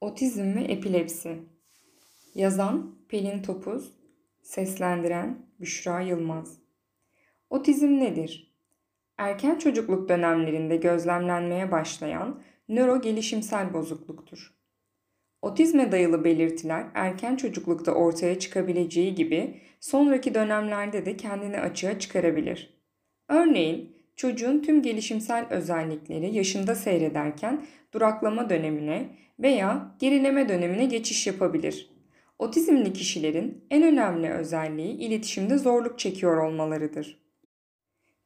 Otizm ve Epilepsi Yazan Pelin Topuz Seslendiren Büşra Yılmaz Otizm nedir? Erken çocukluk dönemlerinde gözlemlenmeye başlayan nöro gelişimsel bozukluktur. Otizme dayalı belirtiler erken çocuklukta ortaya çıkabileceği gibi sonraki dönemlerde de kendini açığa çıkarabilir. Örneğin çocuğun tüm gelişimsel özellikleri yaşında seyrederken duraklama dönemine veya gerileme dönemine geçiş yapabilir. Otizmli kişilerin en önemli özelliği iletişimde zorluk çekiyor olmalarıdır.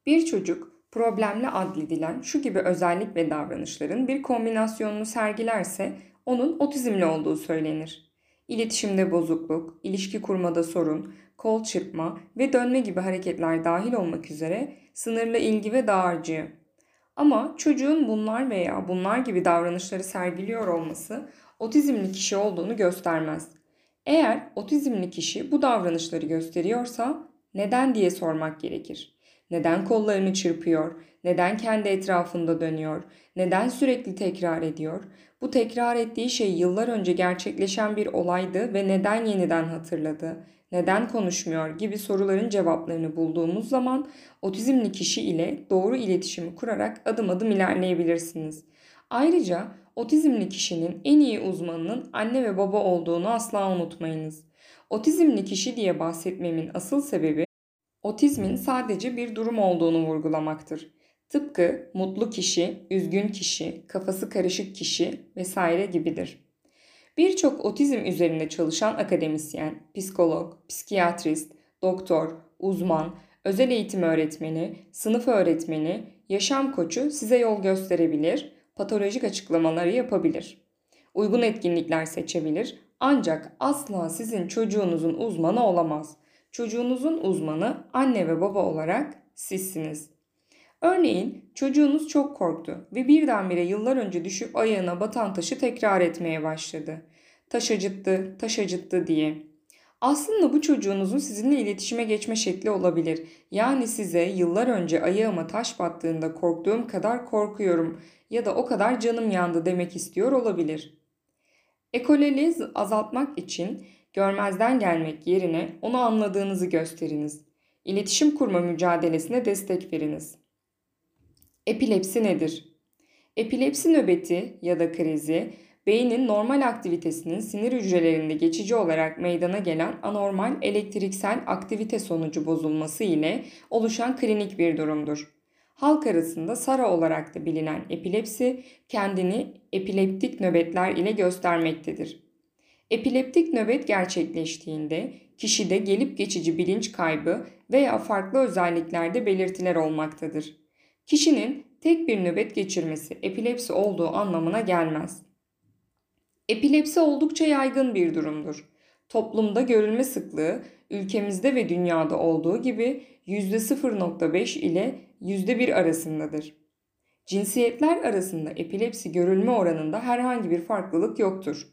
Bir çocuk problemli adledilen şu gibi özellik ve davranışların bir kombinasyonunu sergilerse onun otizmli olduğu söylenir. İletişimde bozukluk, ilişki kurmada sorun, kol çırpma ve dönme gibi hareketler dahil olmak üzere sınırlı ilgi ve dağarcığı. Ama çocuğun bunlar veya bunlar gibi davranışları sergiliyor olması otizmli kişi olduğunu göstermez. Eğer otizmli kişi bu davranışları gösteriyorsa neden diye sormak gerekir. Neden kollarını çırpıyor? Neden kendi etrafında dönüyor? Neden sürekli tekrar ediyor? Bu tekrar ettiği şey yıllar önce gerçekleşen bir olaydı ve neden yeniden hatırladı? Neden konuşmuyor gibi soruların cevaplarını bulduğumuz zaman otizmli kişi ile doğru iletişimi kurarak adım adım ilerleyebilirsiniz. Ayrıca otizmli kişinin en iyi uzmanının anne ve baba olduğunu asla unutmayınız. Otizmli kişi diye bahsetmemin asıl sebebi otizmin sadece bir durum olduğunu vurgulamaktır. Tıpkı mutlu kişi, üzgün kişi, kafası karışık kişi vesaire gibidir. Birçok otizm üzerinde çalışan akademisyen, psikolog, psikiyatrist, doktor, uzman, özel eğitim öğretmeni, sınıf öğretmeni, yaşam koçu size yol gösterebilir, patolojik açıklamaları yapabilir. Uygun etkinlikler seçebilir ancak asla sizin çocuğunuzun uzmanı olamaz. Çocuğunuzun uzmanı anne ve baba olarak sizsiniz. Örneğin çocuğunuz çok korktu ve birdenbire yıllar önce düşüp ayağına batan taşı tekrar etmeye başladı. Taş acıttı, taş acıttı diye. Aslında bu çocuğunuzun sizinle iletişime geçme şekli olabilir. Yani size yıllar önce ayağıma taş battığında korktuğum kadar korkuyorum ya da o kadar canım yandı demek istiyor olabilir. Ekoleli azaltmak için görmezden gelmek yerine onu anladığınızı gösteriniz. İletişim kurma mücadelesine destek veriniz. Epilepsi nedir? Epilepsi nöbeti ya da krizi beynin normal aktivitesinin sinir hücrelerinde geçici olarak meydana gelen anormal elektriksel aktivite sonucu bozulması ile oluşan klinik bir durumdur. Halk arasında SARA olarak da bilinen epilepsi kendini epileptik nöbetler ile göstermektedir. Epileptik nöbet gerçekleştiğinde kişide gelip geçici bilinç kaybı veya farklı özelliklerde belirtiler olmaktadır. Kişinin tek bir nöbet geçirmesi epilepsi olduğu anlamına gelmez. Epilepsi oldukça yaygın bir durumdur. Toplumda görülme sıklığı ülkemizde ve dünyada olduğu gibi %0.5 ile %1 arasındadır. Cinsiyetler arasında epilepsi görülme oranında herhangi bir farklılık yoktur.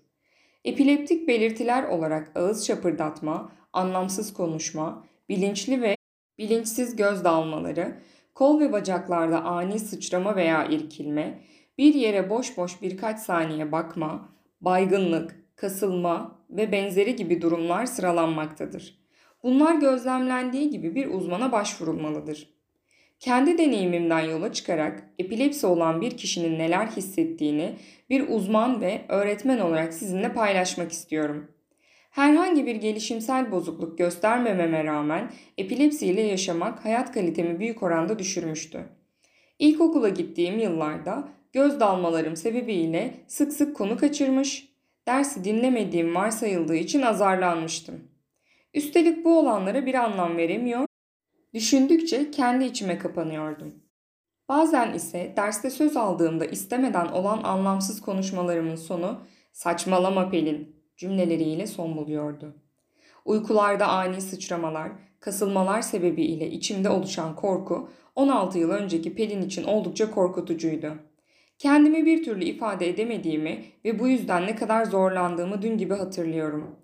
Epileptik belirtiler olarak ağız şapırdatma, anlamsız konuşma, bilinçli ve bilinçsiz göz dalmaları, kol ve bacaklarda ani sıçrama veya irkilme, bir yere boş boş birkaç saniye bakma, baygınlık, kasılma ve benzeri gibi durumlar sıralanmaktadır. Bunlar gözlemlendiği gibi bir uzmana başvurulmalıdır. Kendi deneyimimden yola çıkarak epilepsi olan bir kişinin neler hissettiğini bir uzman ve öğretmen olarak sizinle paylaşmak istiyorum. Herhangi bir gelişimsel bozukluk göstermememe rağmen epilepsiyle yaşamak hayat kalitemi büyük oranda düşürmüştü. İlkokula gittiğim yıllarda göz dalmalarım sebebiyle sık sık konu kaçırmış, dersi dinlemediğim varsayıldığı için azarlanmıştım. Üstelik bu olanlara bir anlam veremiyor, düşündükçe kendi içime kapanıyordum. Bazen ise derste söz aldığımda istemeden olan anlamsız konuşmalarımın sonu saçmalama Pelin cümleleriyle son buluyordu. Uykularda ani sıçramalar, kasılmalar sebebiyle içimde oluşan korku 16 yıl önceki Pelin için oldukça korkutucuydu. Kendimi bir türlü ifade edemediğimi ve bu yüzden ne kadar zorlandığımı dün gibi hatırlıyorum.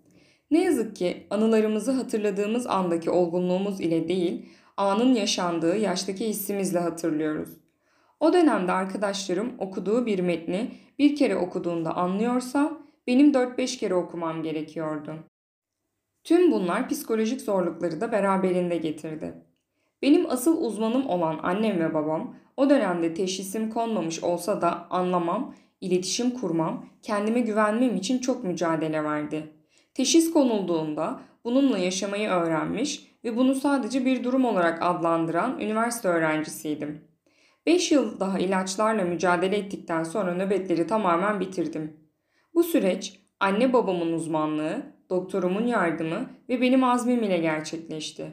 Ne yazık ki anılarımızı hatırladığımız andaki olgunluğumuz ile değil, anın yaşandığı yaştaki hissimizle hatırlıyoruz. O dönemde arkadaşlarım okuduğu bir metni bir kere okuduğunda anlıyorsa Benim 4-5 kere okumam gerekiyordu. Tüm bunlar psikolojik zorlukları da beraberinde getirdi. Benim asıl uzmanım olan annem ve babam o dönemde teşhisim konmamış olsa da anlamam, iletişim kurmam, kendime güvenmem için çok mücadele verdi. Teşhis konulduğunda bununla yaşamayı öğrenmiş ve bunu sadece bir durum olarak adlandıran üniversite öğrencisiydim. 5 yıl daha ilaçlarla mücadele ettikten sonra nöbetleri tamamen bitirdim. Bu süreç anne babamın uzmanlığı, doktorumun yardımı ve benim azmim ile gerçekleşti.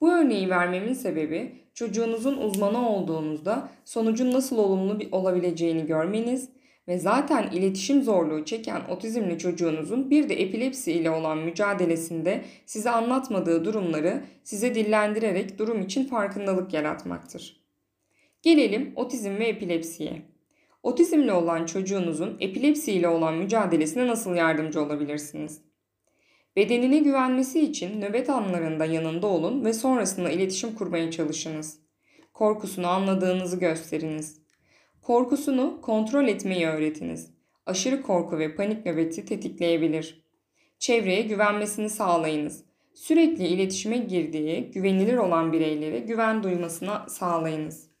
Bu örneği vermemin sebebi çocuğunuzun uzmanı olduğunuzda sonucun nasıl olumlu olabileceğini görmeniz ve zaten iletişim zorluğu çeken otizmli çocuğunuzun bir de epilepsi ile olan mücadelesinde size anlatmadığı durumları size dillendirerek durum için farkındalık yaratmaktır. Gelelim otizm ve epilepsiye. Otizmli olan çocuğunuzun epilepsi ile olan mücadelesine nasıl yardımcı olabilirsiniz? Bedenine güvenmesi için nöbet anlarında yanında olun ve sonrasında iletişim kurmaya çalışınız. Korkusunu anladığınızı gösteriniz. Korkusunu kontrol etmeyi öğretiniz. Aşırı korku ve panik nöbeti tetikleyebilir. Çevreye güvenmesini sağlayınız. Sürekli iletişime girdiği, güvenilir olan bireylere güven duymasına sağlayınız.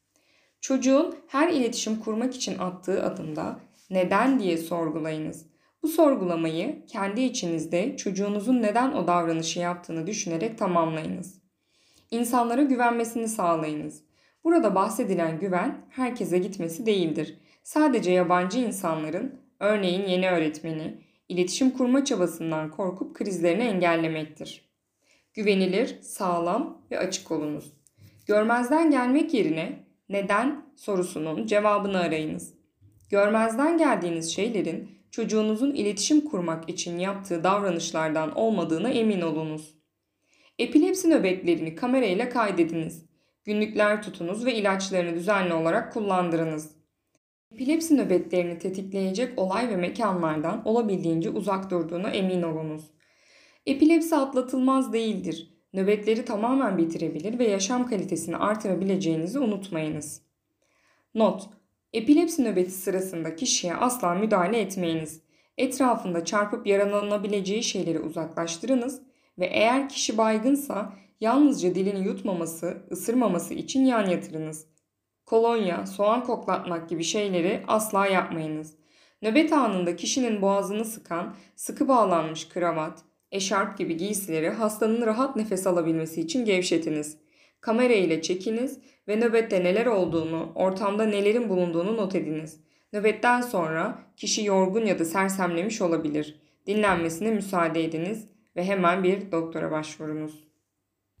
Çocuğun her iletişim kurmak için attığı adımda neden diye sorgulayınız. Bu sorgulamayı kendi içinizde çocuğunuzun neden o davranışı yaptığını düşünerek tamamlayınız. İnsanlara güvenmesini sağlayınız. Burada bahsedilen güven herkese gitmesi değildir. Sadece yabancı insanların, örneğin yeni öğretmeni, iletişim kurma çabasından korkup krizlerini engellemektir. Güvenilir, sağlam ve açık olunuz. Görmezden gelmek yerine neden sorusunun cevabını arayınız. Görmezden geldiğiniz şeylerin çocuğunuzun iletişim kurmak için yaptığı davranışlardan olmadığına emin olunuz. Epilepsi nöbetlerini kamerayla kaydediniz. Günlükler tutunuz ve ilaçlarını düzenli olarak kullandırınız. Epilepsi nöbetlerini tetikleyecek olay ve mekanlardan olabildiğince uzak durduğuna emin olunuz. Epilepsi atlatılmaz değildir. Nöbetleri tamamen bitirebilir ve yaşam kalitesini artırabileceğinizi unutmayınız. Not: Epilepsi nöbeti sırasında kişiye asla müdahale etmeyiniz. Etrafında çarpıp yaralanabileceği şeyleri uzaklaştırınız ve eğer kişi baygınsa yalnızca dilini yutmaması, ısırmaması için yan yatırınız. Kolonya, soğan koklatmak gibi şeyleri asla yapmayınız. Nöbet anında kişinin boğazını sıkan, sıkı bağlanmış kravat, eşarp gibi giysileri hastanın rahat nefes alabilmesi için gevşetiniz. Kamera ile çekiniz ve nöbette neler olduğunu, ortamda nelerin bulunduğunu not ediniz. Nöbetten sonra kişi yorgun ya da sersemlemiş olabilir. Dinlenmesine müsaade ediniz ve hemen bir doktora başvurunuz.